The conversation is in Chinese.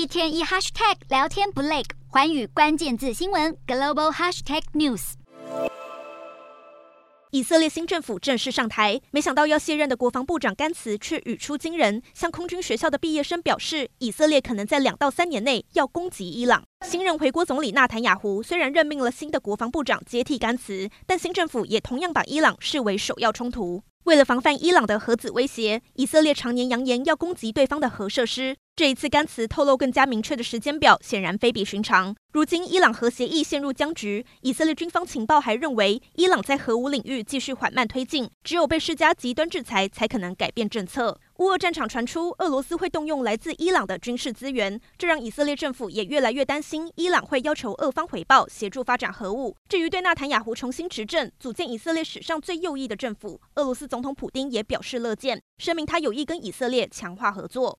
一天一 hashtag 聊天不累，环宇关键字新闻 global hashtag news。以色列新政府正式上台，没想到要卸任的国防部长甘茨却语出惊人，向空军学校的毕业生表示，以色列可能在两到三年内要攻击伊朗。新任回国总理纳坦雅胡虽然任命了新的国防部长接替甘茨，但新政府也同样把伊朗视为首要冲突。为了防范伊朗的核子威胁，以色列常年扬言要攻击对方的核设施。这一次，甘茨透露更加明确的时间表，显然非比寻常。如今，伊朗核协议陷入僵局，以色列军方情报还认为，伊朗在核武领域继续缓慢推进，只有被施加极端制裁，才可能改变政策。乌俄战场传出，俄罗斯会动用来自伊朗的军事资源，这让以色列政府也越来越担心，伊朗会要求俄方回报，协助发展核武。至于对纳坦雅胡重新执政，组建以色列史上最右翼的政府，俄罗斯总统普丁也表示乐见，声明他有意跟以色列强化合作。